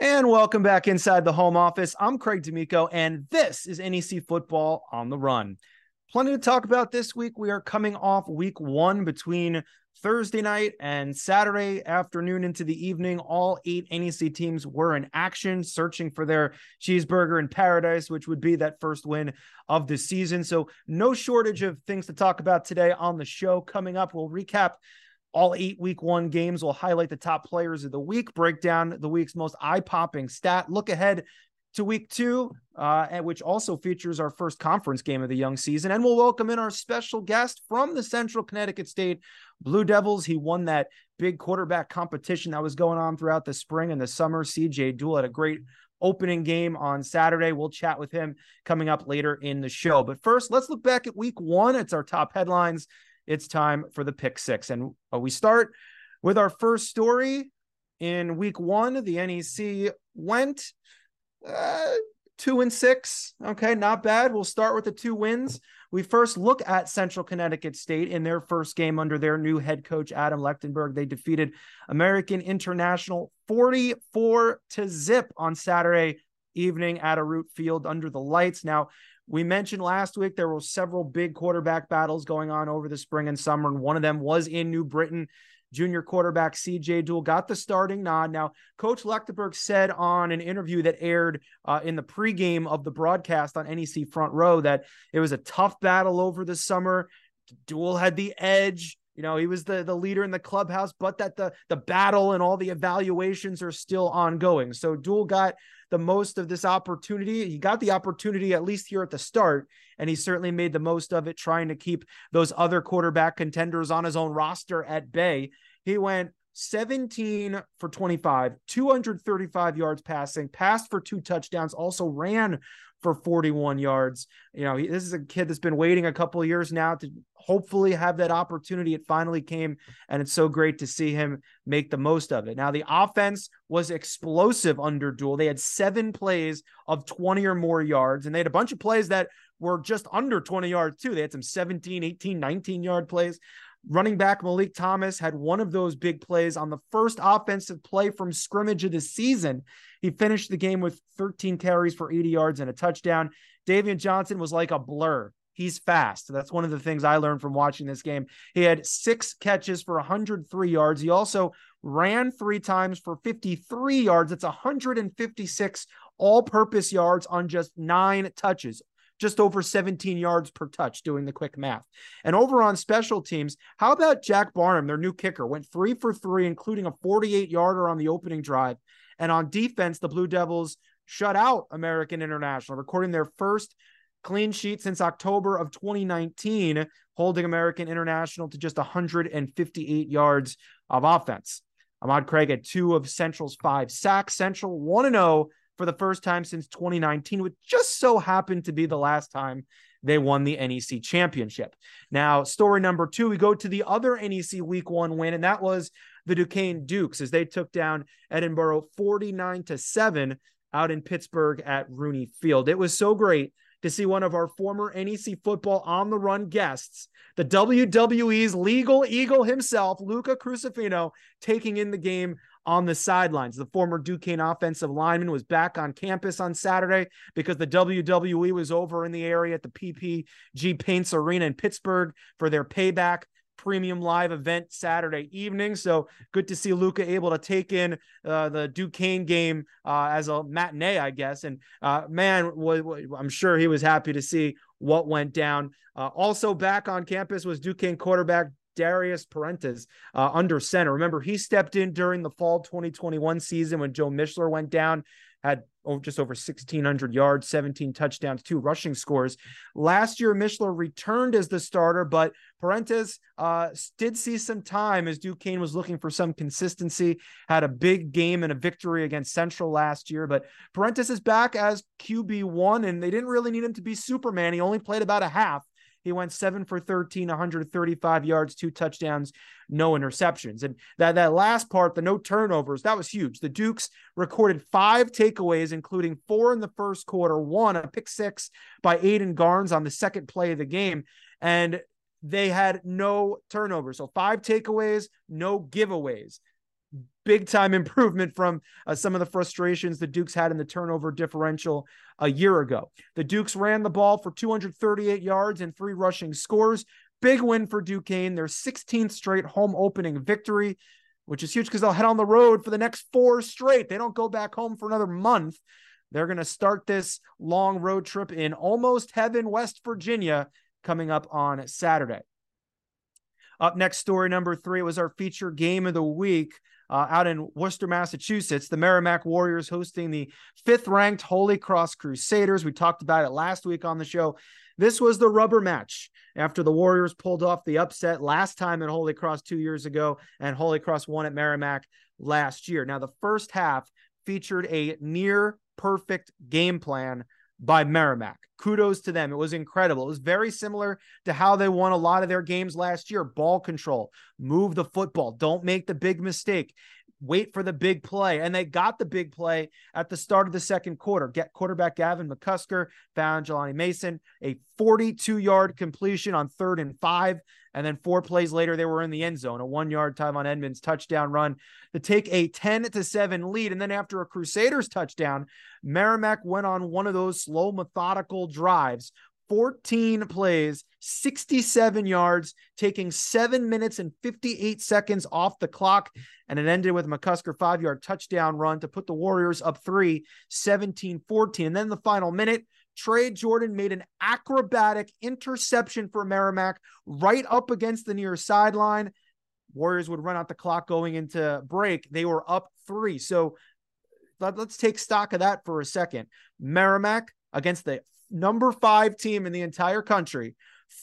And welcome back inside the home office. I'm Craig D'Amico, and this is NEC Football on the Run. Plenty to talk about this week. We are coming off week one between Thursday night and Saturday afternoon into the evening. All eight NEC teams were in action, searching for their cheeseburger in paradise, which would be that first win of the season. So, no shortage of things to talk about today on the show. Coming up, we'll recap all eight week one games will highlight the top players of the week, break down the week's most eye popping stat, look ahead to week two, uh, which also features our first conference game of the young season. And we'll welcome in our special guest from the Central Connecticut State Blue Devils. He won that big quarterback competition that was going on throughout the spring and the summer. CJ Duell had a great opening game on Saturday. We'll chat with him coming up later in the show. But first, let's look back at week one. It's our top headlines it's time for the pick six. And uh, we start with our first story. In week one, the NEC went uh, two and six. Okay, not bad. We'll start with the two wins. We first look at Central Connecticut State in their first game under their new head coach, Adam Lechtenberg. They defeated American International 44 to zip on Saturday evening at Arute Field under the lights. Now, we mentioned last week there were several big quarterback battles going on over the spring and summer, and one of them was in New Britain. Junior quarterback CJ Duell got the starting nod. Now, Coach Lechtenberg said on an interview that aired uh, in the pregame of the broadcast on NEC Front Row that it was a tough battle over the summer. Duell had the edge. You know, he was the the leader in the clubhouse, but that the the battle and all the evaluations are still ongoing. So Duell got the most of this opportunity. He got the opportunity at least here at the start, and he certainly made the most of it, trying to keep those other quarterback contenders on his own roster at bay. He went 17 for 25, 235 yards passing, passed for two touchdowns, also ran for 41 yards. You know, this is a kid that's been waiting a couple years now to hopefully have that opportunity. It finally came, and it's so great to see him make the most of it. Now, the offense was explosive under Duell. They had seven plays of 20 or more yards, and they had a bunch of plays that were just under 20 yards, too. They had some 17, 18, 19 yard plays. Running back Malik Thomas had one of those big plays on the first offensive play from scrimmage of the season. He finished the game with 13 carries for 80 yards and a touchdown. Davian Johnson was like a blur. He's fast. That's one of the things I learned from watching this game. He had six catches for 103 yards. He also ran three times for 53 yards. That's 156 all purpose yards on just nine touches just over 17 yards per touch doing the quick math. And over on special teams, how about Jack Barnum, their new kicker, went three for three, including a 48 yarder on the opening drive. And on defense, the Blue Devils shut out American International, recording their first clean sheet since October of 2019, holding American International to just 158 yards of offense. Ahmad Craig had two of Central's five sacks. Central 1 0 for the first time since 2019, which just so happened to be the last time they won the NEC championship. Now, story number two, we go to the other NEC week one win, and that was the Duquesne Dukes as they took down Edinboro 49 to 7 out in Pittsburgh at Rooney Field. It was so great to see one of our former NEC football on the run guests, the WWE's legal eagle himself, Luca Crusifino, taking in the game on the sidelines. The former Duquesne offensive lineman was back on campus on Saturday because the WWE was over in the area at the PPG Paints Arena in Pittsburgh for their payback premium live event Saturday evening. So good to see Luca able to take in uh, the Duquesne game uh, as a matinee, I guess. And uh, man, w- w- I'm sure he was happy to see what went down. Uh, also back on campus was Duquesne quarterback Darius Perrantes uh, under center. Remember, he stepped in during the fall 2021 season when Joe Mischler went down, had just over 1,600 yards, 17 touchdowns, two rushing scores. Last year, Mischler returned as the starter, but Perrantes uh, did see some time as Duquesne was looking for some consistency. Had a big game and a victory against Central last year, but Perrantes is back as QB1, and they didn't really need him to be Superman. He only played about a half. He went seven for 13, 135 yards, two touchdowns, no interceptions. And that, that last part, the no turnovers, that was huge. The Dukes recorded five takeaways, including four in the first quarter, one, a pick six by Aiden Garnes on the second play of the game. And they had no turnovers. So five takeaways, no giveaways. Big time improvement from uh, some of the frustrations the Dukes had in the turnover differential a year ago. The Dukes ran the ball for 238 yards and three rushing scores. Big win for Duquesne, their 16th straight home opening victory, which is huge because they'll head on the road for the next four straight. They don't go back home for another month. They're going to start this long road trip in almost heaven, West Virginia, coming up on Saturday. Up next, story number three was our feature game of the week. Uh, out in Worcester, Massachusetts, the Merrimack Warriors hosting the fifth ranked Holy Cross Crusaders. We talked about it last week on the show. This was the rubber match after the Warriors pulled off the upset last time at Holy Cross two years ago, and Holy Cross won at Merrimack last year. Now, the first half featured a near perfect game plan by Merrimack. Kudos to them. It was incredible. It was very similar to how they won a lot of their games last year ball control, move the football, don't make the big mistake. Wait for the big play. And they got the big play at the start of the second quarter. Get quarterback Gavin McCusker found Jelani Mason a 42 yard completion on third and five. And then four plays later, they were in the end zone, a one yard time on Edmonds touchdown run to take a 10 to 7 lead. And then after a Crusaders touchdown, Merrimack went on one of those slow, methodical drives. 14 plays, 67 yards, taking seven minutes and 58 seconds off the clock. And it ended with McCusker five yard touchdown run to put the Warriors up three, 17 14. And then the final minute, Trey Jordan made an acrobatic interception for Merrimack right up against the near sideline. Warriors would run out the clock going into break. They were up three. So let, us take stock of that for a second. Merrimack against the number five team in the entire country,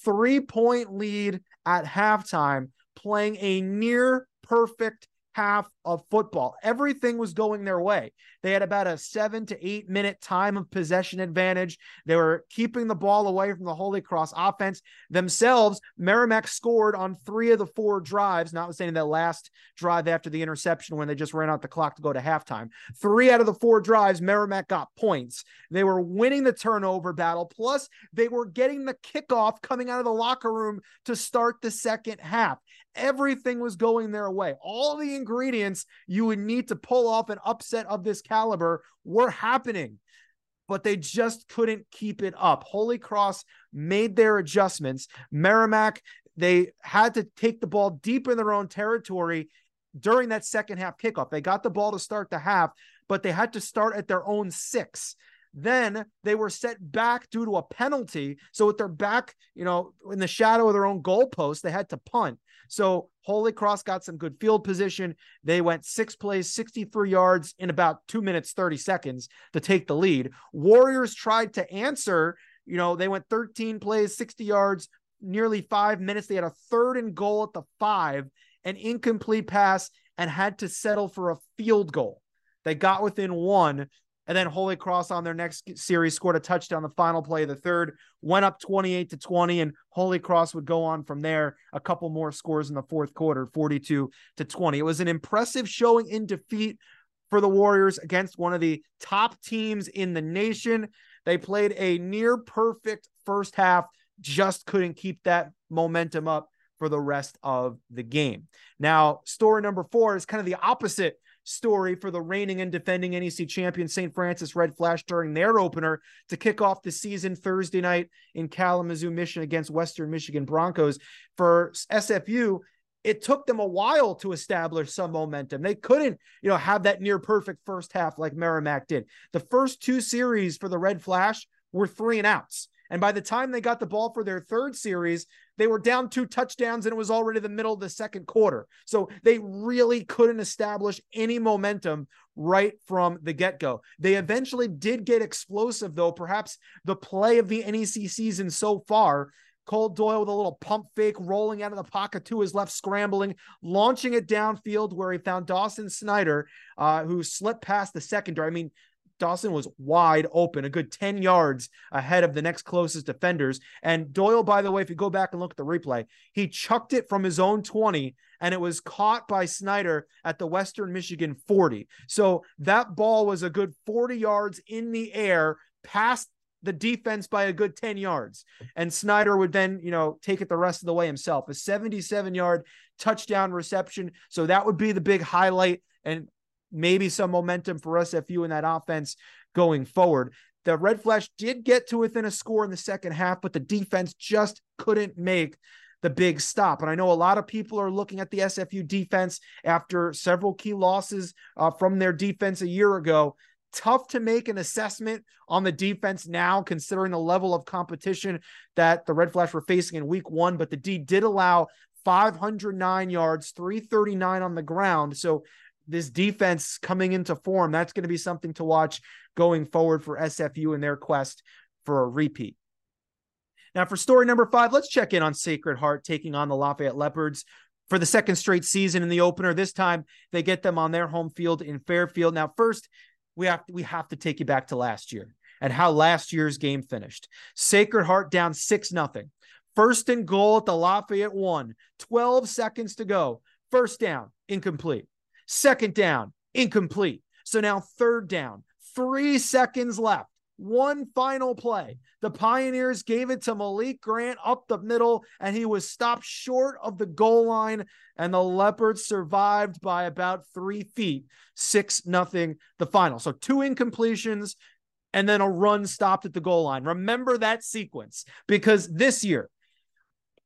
three point lead at halftime, playing a near perfect half of football. Everything was going their way. They had about a seven to eight minute time of possession advantage. They were keeping the ball away from the Holy Cross offense themselves. Merrimack scored on three of the four drives, notwithstanding that last drive after the interception when they just ran out the clock to go to halftime. Three out of the four drives, Merrimack got points. They were winning the turnover battle. Plus, they were getting the kickoff coming out of the locker room to start the second half. Everything was going their way. All the ingredients you would need to pull off an upset of this caliber were happening, but they just couldn't keep it up. Holy Cross made their adjustments. Merrimack, they had to take the ball deep in their own territory during that second half kickoff. They got the ball to start the half, but they had to start at their own six. Then they were set back due to a penalty. So with their back, you know, in the shadow of their own goalpost, they had to punt. So Holy Cross got some good field position. They went six plays, 63 yards in about two minutes, 30 seconds to take the lead. Warriors tried to answer. You know, they went 13 plays, 60 yards, nearly five minutes. They had a third and goal at the five, an incomplete pass, and had to settle for a field goal. They got within one and then Holy Cross on their next series scored a touchdown the final play of the third, went up 28 to 20, and Holy Cross would go on from there. A couple more scores in the fourth quarter, 42 to 20. It was an impressive showing in defeat for the Warriors against one of the top teams in the nation. They played a near perfect first half, just couldn't keep that momentum up for the rest of the game. Now, story number four is kind of the opposite story for the reigning and defending NEC champion St. Francis Red Flash during their opener to kick off the season Thursday night in Kalamazoo, Michigan against Western Michigan Broncos. For SFU, it took them a while to establish some momentum. They couldn't, you know, have that near perfect first half like Merrimack did. The first two series for the Red Flash were three and outs. And by the time they got the ball for their third series, they were down two touchdowns and it was already the middle of the second quarter. So they really couldn't establish any momentum right from the get go. They eventually did get explosive, though. Perhaps the play of the NEC season so far. Cole Doyle with a little pump fake, rolling out of the pocket to his left, scrambling, launching it downfield where he found Dawson Snyder, uh, who slipped past the secondary. I mean, Dawson was wide open, a good 10 yards ahead of the next closest defenders. And Doyle, by the way, if you go back and look at the replay, he chucked it from his own 20 and it was caught by Snyder at the Western Michigan 40. So that ball was a good 40 yards in the air past the defense by a good 10 yards. And Snyder would then, you know, take it the rest of the way himself. A 77 yard touchdown reception. So that would be the big highlight and maybe some momentum for SFU in that offense going forward. The Red Flash did get to within a score in the second half, but the defense just couldn't make the big stop. And I know a lot of people are looking at the SFU defense after several key losses uh, from their defense a year ago. Tough to make an assessment on the defense now, considering the level of competition that the Red Flash were facing in week one. But the D did allow 509 yards, 339 on the ground. So this defense coming into form, that's going to be something to watch going forward for SFU in their quest for a repeat. Now, for story number five, let's check in on Sacred Heart taking on the Lafayette Leopards for the second straight season in the opener. This time they get them on their home field in Fairfield. Now, first, we have to, we have to take you back to last year and how last year's game finished. Sacred Heart down 6 nothing. First and goal at the Lafayette one. 12 seconds to go. First down, incomplete. Second down, incomplete. So now third down, three seconds left. One final play. The Pioneers gave it to Malik Grant up the middle, and he was stopped short of the goal line. And the Leopards survived by about three feet, six nothing. The final. So two incompletions, and then a run stopped at the goal line. Remember that sequence because this year,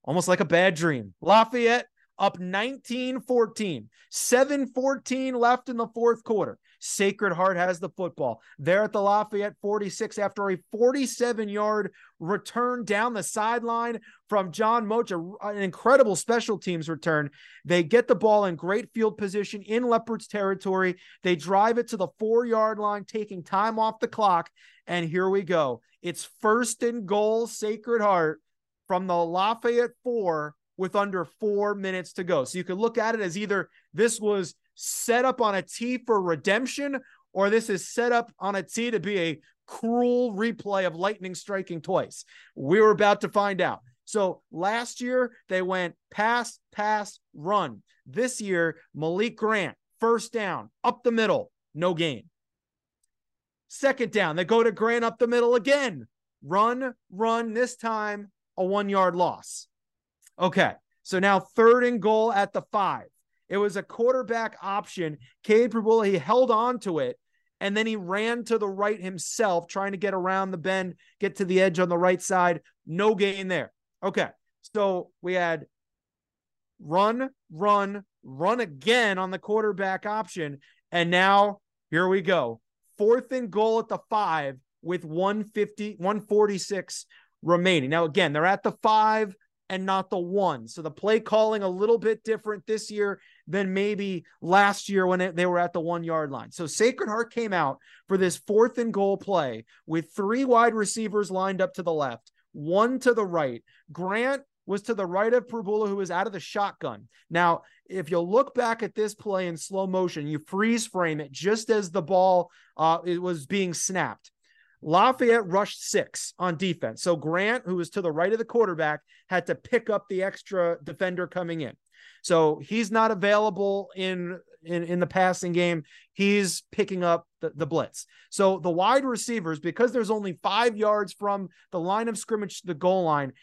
almost like a bad dream, Lafayette up 19 14, 7 14 left in the fourth quarter. Sacred Heart has the football. They're at the Lafayette 46 after a 47 yard return down the sideline from John Moch, an incredible special teams return. They get the ball in great field position in Leopards territory. They drive it to the four yard line, taking time off the clock. And here we go. It's first and goal, Sacred Heart from the Lafayette four with under four minutes to go. So you could look at it as either this was set up on a tee for redemption, or this is set up on a tee to be a cruel replay of lightning striking twice. We were about to find out. So last year they went pass, pass, run. This year, Malik Grant, first down, up the middle, no gain. Second down, they go to Grant up the middle again. Run, run, this time a one yard loss. Okay. So now third and goal at the five. It was a quarterback option. Cade Prabula, he held on to it and then he ran to the right himself, trying to get around the bend, get to the edge on the right side. No gain there. Okay. So we had run, run, run again on the quarterback option. And now here we go. Fourth and goal at the five with 150, 146 remaining. Now, again, they're at the five and not the one. So the play calling a little bit different this year than maybe last year when they were at the one yard line. So Sacred Heart came out for this fourth and goal play with three wide receivers lined up to the left, one to the right. Grant was to the right of Prabula, who was out of the shotgun. Now, if you look back at this play in slow motion, you freeze frame it just as the ball uh, it was being snapped. Lafayette rushed six on defense. So Grant, who was to the right of the quarterback, had to pick up the extra defender coming in. So he's not available in in, in the passing game. He's picking up the, the blitz. So the wide receivers, because there's only five yards from the line of scrimmage to the goal line,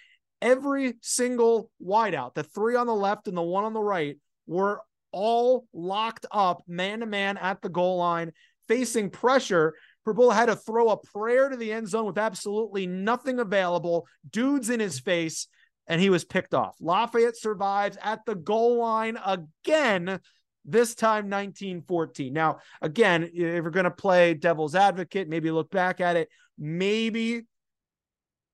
every single wideout, the three on the left and the one on the right, were all locked up man to man at the goal line, facing pressure Prabula had to throw a prayer to the end zone with absolutely nothing available, dudes in his face, and he was picked off. Lafayette survives at the goal line again, this time 1914. Now, again, if we're going to play devil's advocate, maybe look back at it, maybe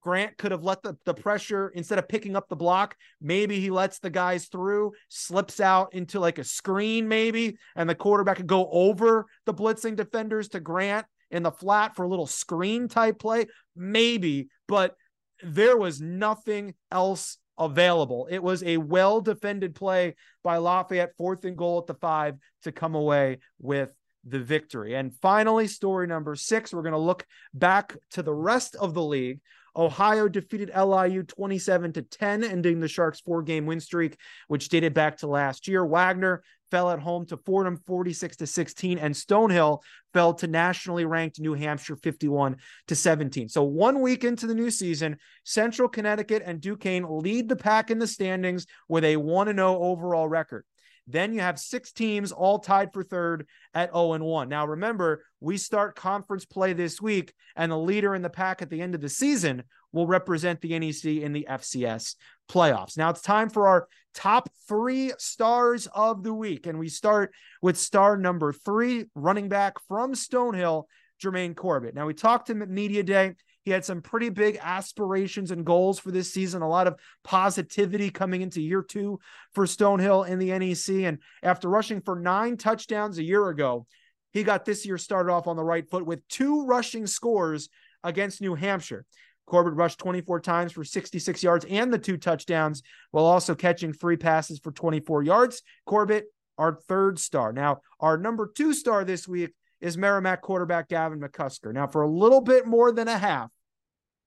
Grant could have let the, the pressure instead of picking up the block. Maybe he lets the guys through, slips out into like a screen, maybe, and the quarterback could go over the blitzing defenders to Grant in the flat for a little screen type play? Maybe, but there was nothing else available. It was a well defended play by Lafayette, fourth and goal at the five to come away with the victory. And finally, story number six, we're going to look back to the rest of the league. Ohio defeated LIU 27 to 10, ending the Sharks' four game win streak, which dated back to last year. Wagner fell at home to Fordham 46 to 16, and Stonehill fell to nationally ranked New Hampshire 51 to 17. So one week into the new season, Central Connecticut and Duquesne lead the pack in the standings with a 1 0 overall record. Then you have six teams all tied for third at 0 and 1. Now, remember, we start conference play this week, and the leader in the pack at the end of the season will represent the NEC in the FCS playoffs. Now it's time for our top three stars of the week. And we start with star number three, running back from Stonehill, Jermaine Corbett. Now we talked to him at Media Day. He had some pretty big aspirations and goals for this season, a lot of positivity coming into year two for Stonehill in the NEC. And after rushing for nine touchdowns a year ago, he got this year started off on the right foot with two rushing scores against New Hampshire. Corbett rushed 24 times for 66 yards and the two touchdowns, while also catching three passes for 24 yards. Corbett, our third star. Now, our number two star this week is Merrimack quarterback Gavin McCusker. Now, for a little bit more than a half,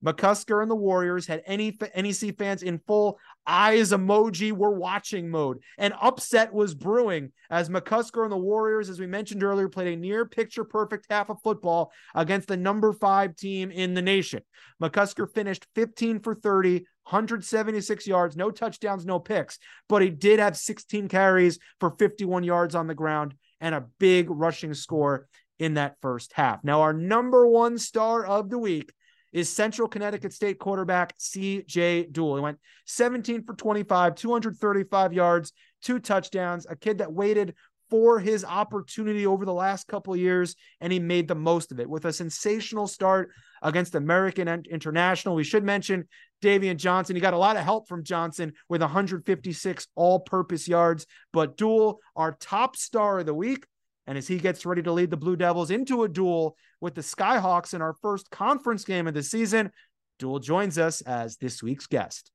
McCusker and the Warriors had any NEC fans in full eyes emoji were watching mode. An upset was brewing as McCusker and the Warriors, as we mentioned earlier, played a near picture perfect half of football against the number five team in the nation. McCusker finished 15 for 30, 176 yards, no touchdowns, no picks, but he did have 16 carries for 51 yards on the ground and a big rushing score in that first half. Now, our number one star of the week is Central Connecticut State quarterback CJ Duell. He went 17 for 25, 235 yards, two touchdowns, a kid that waited for his opportunity over the last couple years, and he made the most of it with a sensational start against American International. We should mention Davian Johnson. He got a lot of help from Johnson with 156 all purpose yards, but Duell, our top star of the week, and as he gets ready to lead the Blue Devils into a duel with the Skyhawks in our first conference game of the season, Duell joins us as this week's guest.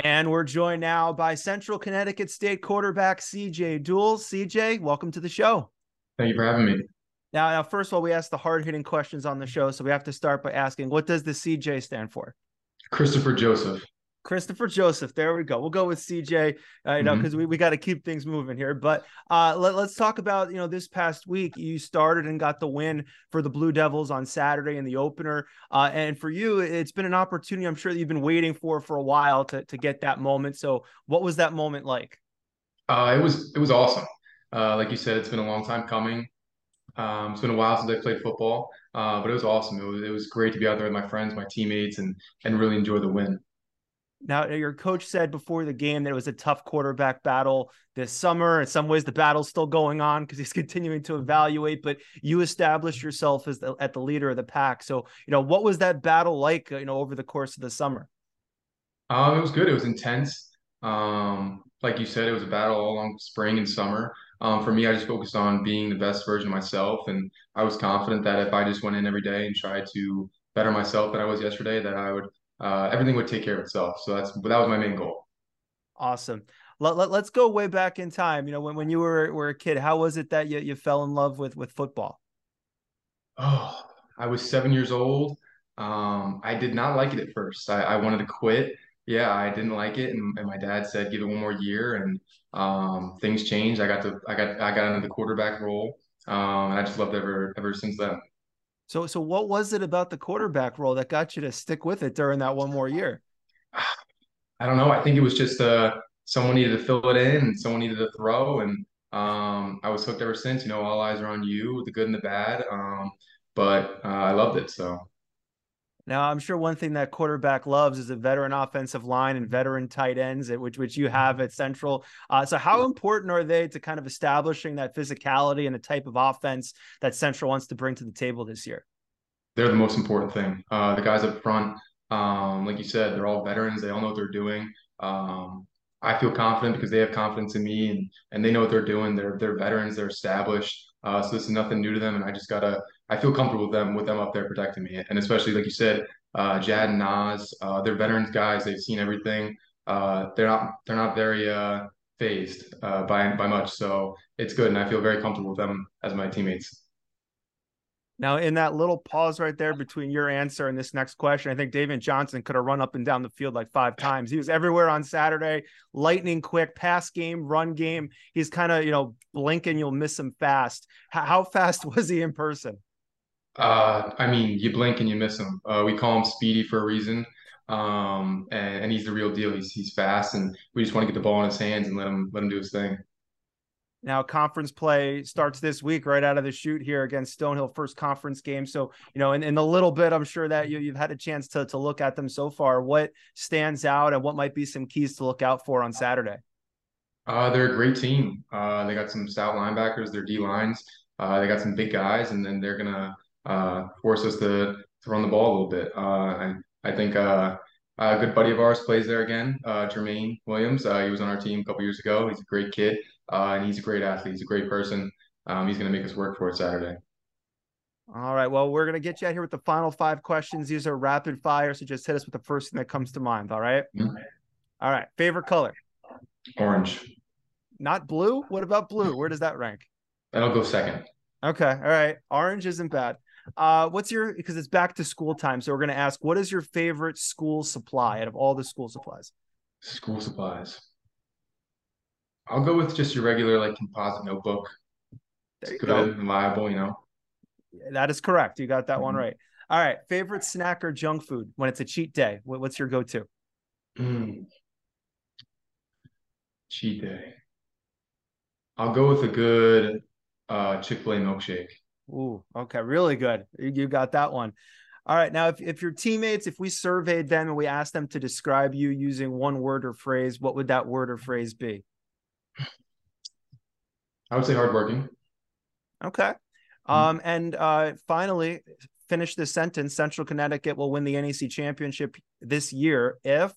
And we're joined now by Central Connecticut State quarterback CJ Duell. CJ, welcome to the show. Thank you for having me. Now, now, first of all, we ask the hard hitting questions on the show. So we have to start by asking what does the CJ stand for? Christopher Joseph. Christopher Joseph. There we go. We'll go with CJ, uh, you know, because mm-hmm. we, we got to keep things moving here. But uh, let, us talk about, you know, this past week, you started and got the win for the Blue Devils on Saturday in the opener. Uh, and for you, it's been an opportunity I'm sure that you've been waiting for for a while to, to get that moment. So what was that moment like? Uh, it was it was awesome. Uh, like you said, it's been a long time coming. Um, it's been a while since I played football, uh, but it was awesome. It was, it was great to be out there with my friends, my teammates, and and really enjoy the win. Now, your coach said before the game that it was a tough quarterback battle this summer. In some ways, the battle's still going on because he's continuing to evaluate. But you established yourself as the, at the leader of the pack. So, you know, what was that battle like? You know, over the course of the summer. Um, it was good. It was intense. Um, like you said, it was a battle all along spring and summer. Um, for me, I just focused on being the best version of myself, and I was confident that if I just went in every day and tried to better myself than I was yesterday, that I would uh, everything would take care of itself. So that's that was my main goal. Awesome. Let, let, us go way back in time. You know, when, when you were, were a kid, how was it that you, you fell in love with, with football? Oh, I was seven years old. Um, I did not like it at first. I, I wanted to quit. Yeah, I didn't like it, and, and my dad said, "Give it one more year." And um, things changed. I got to, I got, I got into the quarterback role, um, and I just loved it ever, ever since then. So, so what was it about the quarterback role that got you to stick with it during that one more year? I don't know. I think it was just uh, someone needed to fill it in, and someone needed to throw, and um, I was hooked ever since. You know, all eyes are on you, the good and the bad. Um, but uh, I loved it. So now, I'm sure one thing that quarterback loves is a veteran offensive line and veteran tight ends, which which you have at Central. Uh, so, how important are they to kind of establishing that physicality and the type of offense that Central wants to bring to the table this year? They're the most important thing. Uh, the guys up front, um, like you said, they're all veterans. They all know what they're doing. Um, I feel confident because they have confidence in me and and they know what they're doing. They're they're veterans. They're established. Uh, so this is nothing new to them, and I just gotta I feel comfortable with them with them up there protecting me, and especially like you said, uh, Jad and Nas, uh, they're veterans guys. They've seen everything. Uh, they're not they're not very uh, phased uh, by by much, so it's good, and I feel very comfortable with them as my teammates. Now, in that little pause right there between your answer and this next question, I think David Johnson could have run up and down the field like five times. He was everywhere on Saturday, lightning quick, pass game, run game. He's kind of, you know, blinking, you'll miss him fast. How fast was he in person? Uh, I mean, you blink and you miss him. Uh, we call him Speedy for a reason. Um, and, and he's the real deal. He's he's fast, and we just want to get the ball in his hands and let him let him do his thing. Now, conference play starts this week right out of the shoot here against Stonehill, first conference game. So, you know, in, in the little bit, I'm sure that you, have had a chance to, to look at them so far. What stands out and what might be some keys to look out for on Saturday? Uh, they're a great team. Uh, they got some stout linebackers, their D lines. Uh, they got some big guys, and then they're going to uh, force us to, to run the ball a little bit. Uh, I, I think uh, a good buddy of ours plays there again, Jermaine Williams. he was on our team a couple years ago. He's a great kid uh, and he's a great athlete. He's a great person. Um, he's going to make us work for it Saturday. All right. Well, we're going to get you out here with the final five questions. These are rapid fire. So just hit us with the first thing that comes to mind. All right? mm-hmm. All right. Favorite color? Orange. Not blue? What about blue? Where does that rank? That'll go second. Okay. All right. Orange isn't bad. Uh, what's your because it's back to school time, so we're gonna ask what is your favorite school supply out of all the school supplies? School supplies. I'll go with just your regular like composite notebook. It's good go. and viable, you know. That is correct. You got that mm-hmm. one right. All right. Favorite snack or junk food when it's a cheat day? What's your go-to? Mm. Cheat day. I'll go with a good uh, Chick-fil-A milkshake. Ooh, okay, really good. You got that one. All right. Now, if, if your teammates, if we surveyed them and we asked them to describe you using one word or phrase, what would that word or phrase be? I would say hardworking. Okay. Mm-hmm. Um, and uh, finally, finish this sentence. Central Connecticut will win the NEC championship this year if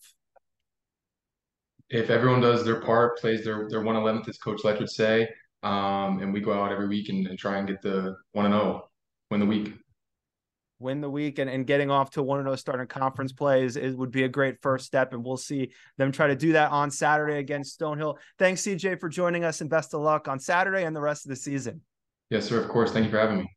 if everyone does their part, plays their their one eleventh, as Coach Letch would say, um, and we go out every week and, and try and get the one and zero, oh, win the week win the week and, and getting off to one of those starting conference plays is, would be a great first step. And we'll see them try to do that on Saturday against Stonehill. Thanks, CJ, for joining us and best of luck on Saturday and the rest of the season. Yes, sir. Of course. Thank you for having me.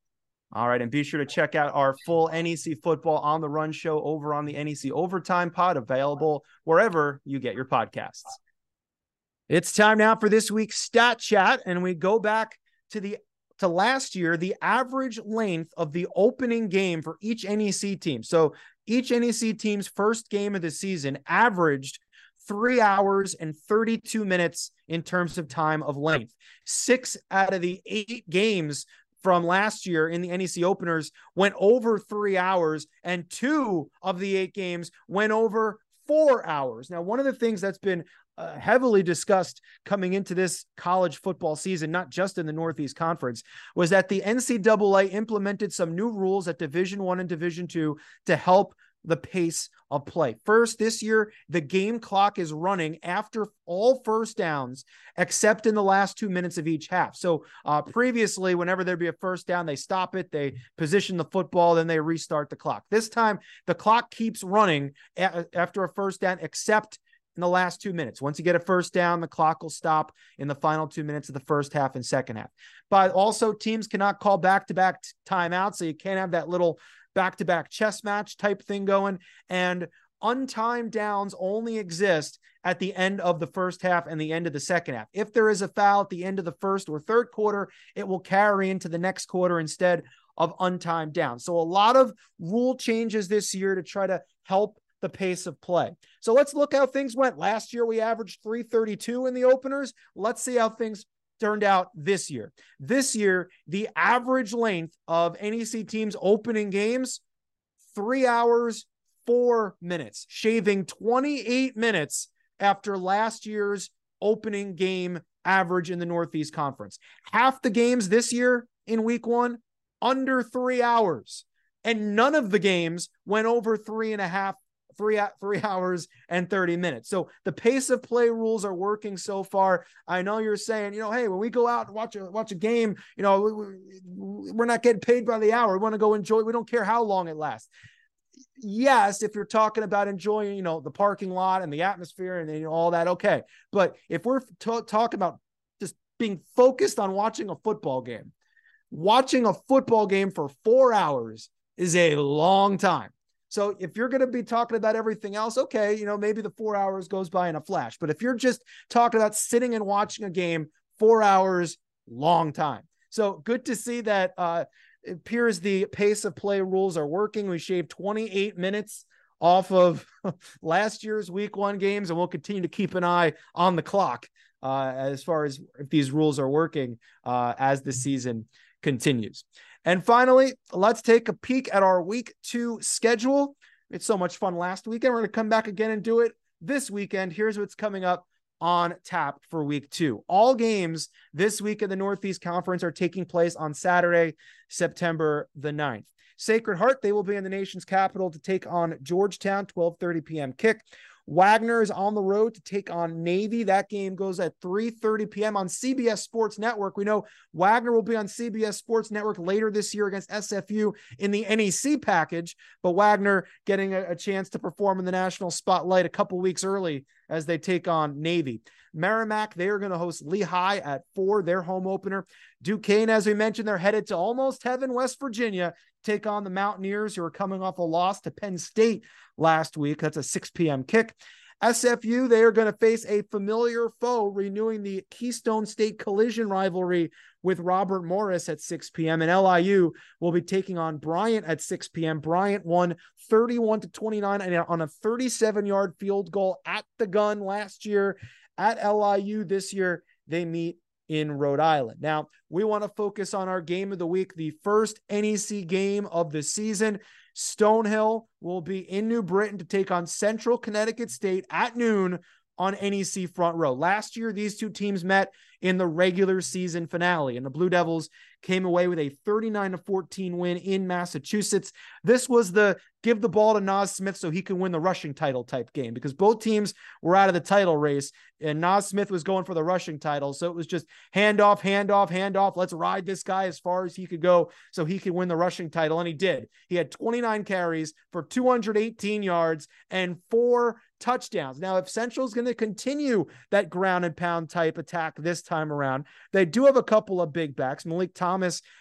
All right. And be sure to check out our full NEC football on the run show over on the NEC Overtime Pod, available wherever you get your podcasts. It's time now for this week's stat chat. And we go back to the to last year, the average length of the opening game for each NEC team. So each NEC team's first game of the season averaged three hours and 32 minutes in terms of time of length. Six out of the eight games from last year in the NEC openers went over three hours, and two of the eight games went over four hours. Now, one of the things that's been uh, heavily discussed coming into this college football season, not just in the Northeast Conference, was that the NCAA implemented some new rules at Division One and Division Two to help the pace of play. First, this year, the game clock is running after all first downs, except in the last two minutes of each half. So, uh, previously, whenever there'd be a first down, they stop it, they position the football, then they restart the clock. This time, the clock keeps running a- after a first down, except in the last two minutes. Once you get a first down, the clock will stop in the final two minutes of the first half and second half. But also, teams cannot call back to back timeouts. So you can't have that little back to back chess match type thing going. And untimed downs only exist at the end of the first half and the end of the second half. If there is a foul at the end of the first or third quarter, it will carry into the next quarter instead of untimed down. So a lot of rule changes this year to try to help the pace of play. So let's look how things went. Last year, we averaged 332 in the openers. Let's see how things turned out this year. This year, the average length of NEC teams' opening games, three hours, four minutes, shaving 28 minutes after last year's opening game average in the Northeast Conference. Half the games this year in week one, under three hours. And none of the games went over three and a half three three hours and 30 minutes. So the pace of play rules are working so far. I know you're saying, you know, hey, when we go out and watch a watch a game, you know, we're not getting paid by the hour. We want to go enjoy. We don't care how long it lasts. Yes, if you're talking about enjoying, you know, the parking lot and the atmosphere and you know, all that, okay. But if we're t- talking about just being focused on watching a football game, watching a football game for four hours is a long time. So if you're going to be talking about everything else, okay, you know, maybe the four hours goes by in a flash. But if you're just talking about sitting and watching a game, four hours, long time. So good to see that uh, it appears the pace of play rules are working. We shaved 28 minutes off of last year's week one games, and we'll continue to keep an eye on the clock uh, as far as if these rules are working uh, as the season continues. And finally, let's take a peek at our week two schedule. It's so much fun last weekend. We're going to come back again and do it this weekend. Here's what's coming up on tap for week two. All games this week in the Northeast Conference are taking place on Saturday, September the 9th. Sacred Heart, they will be in the nation's capital to take on Georgetown, 12:30 p.m. kick. Wagner is on the road to take on Navy. That game goes at 3:30 p.m. on CBS Sports Network. We know Wagner will be on CBS Sports Network later this year against SFU in the NEC package, but Wagner getting a, a chance to perform in the national spotlight a couple weeks early as they take on Navy. Merrimack, they are going to host Lehigh at four, their home opener. Duquesne, as we mentioned, they're headed to almost heaven, West Virginia, take on the Mountaineers, who are coming off a loss to Penn State last week. That's a 6 p.m. kick. SFU, they are going to face a familiar foe, renewing the Keystone State collision rivalry with Robert Morris at 6 p.m. And LIU will be taking on Bryant at 6 p.m. Bryant won 31 to 29 and on a 37 yard field goal at the gun last year. At LIU this year, they meet in Rhode Island. Now, we want to focus on our game of the week, the first NEC game of the season. Stonehill will be in New Britain to take on Central Connecticut State at noon on NEC front row. Last year, these two teams met in the regular season finale, and the Blue Devils came away with a 39 to 14 win in Massachusetts. This was the give the ball to Nas Smith so he can win the rushing title type game because both teams were out of the title race and Nas Smith was going for the rushing title. So it was just hand off, hand off, hand off. Let's ride this guy as far as he could go so he could win the rushing title. And he did. He had 29 carries for 218 yards and four touchdowns. Now, if Central's going to continue that ground and pound type attack this time around, they do have a couple of big backs. Malik Thomas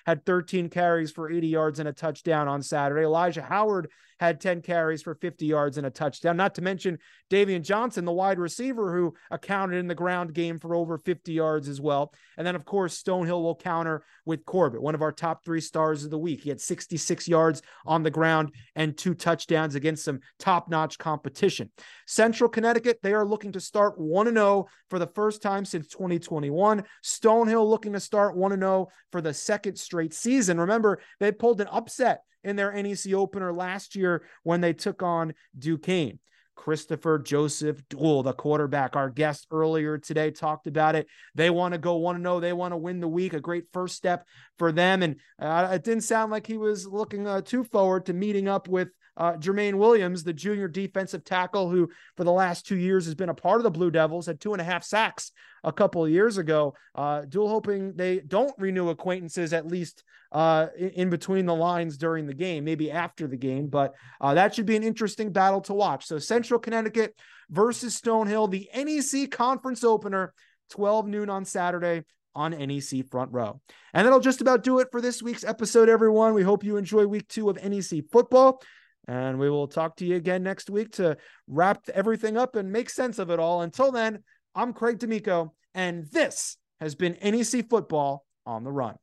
had 13 carries for 80 yards and a touchdown on Saturday. Elijah Howard had 10 carries for 50 yards and a touchdown. Not to mention Davian Johnson, the wide receiver who accounted in the ground game for over 50 yards as well. And then, of course, Stonehill will counter with Corbett, one of our top three stars of the week. He had 66 yards on the ground and two touchdowns against some top notch competition. Central Connecticut, they are looking to start 1 0 for the first time since 2021. Stonehill looking to start 1 0 for the second straight season. Remember, they pulled an upset in their NEC opener last year when they took on Duquesne. Christopher Joseph Duell, the quarterback, our guest earlier today talked about it. They want to go 1 0. They want to win the week, a great first step for them. And uh, it didn't sound like he was looking uh, too forward to meeting up with uh, Jermaine Williams, the junior defensive tackle who for the last two years has been a part of the Blue Devils, had two and a half sacks a couple of years ago. Uh, Duell hoping they don't renew acquaintances at least uh, in between the lines during the game, maybe after the game, but uh, that should be an interesting battle to watch. So Central Connecticut versus Stonehill, the NEC conference opener, 12 noon on Saturday on NEC Front Row. And that'll just about do it for this week's episode, everyone. We hope you enjoy week two of NEC football. And we will talk to you again next week to wrap everything up and make sense of it all. Until then, I'm Craig D'Amico, and this has been NEC Football on the Run.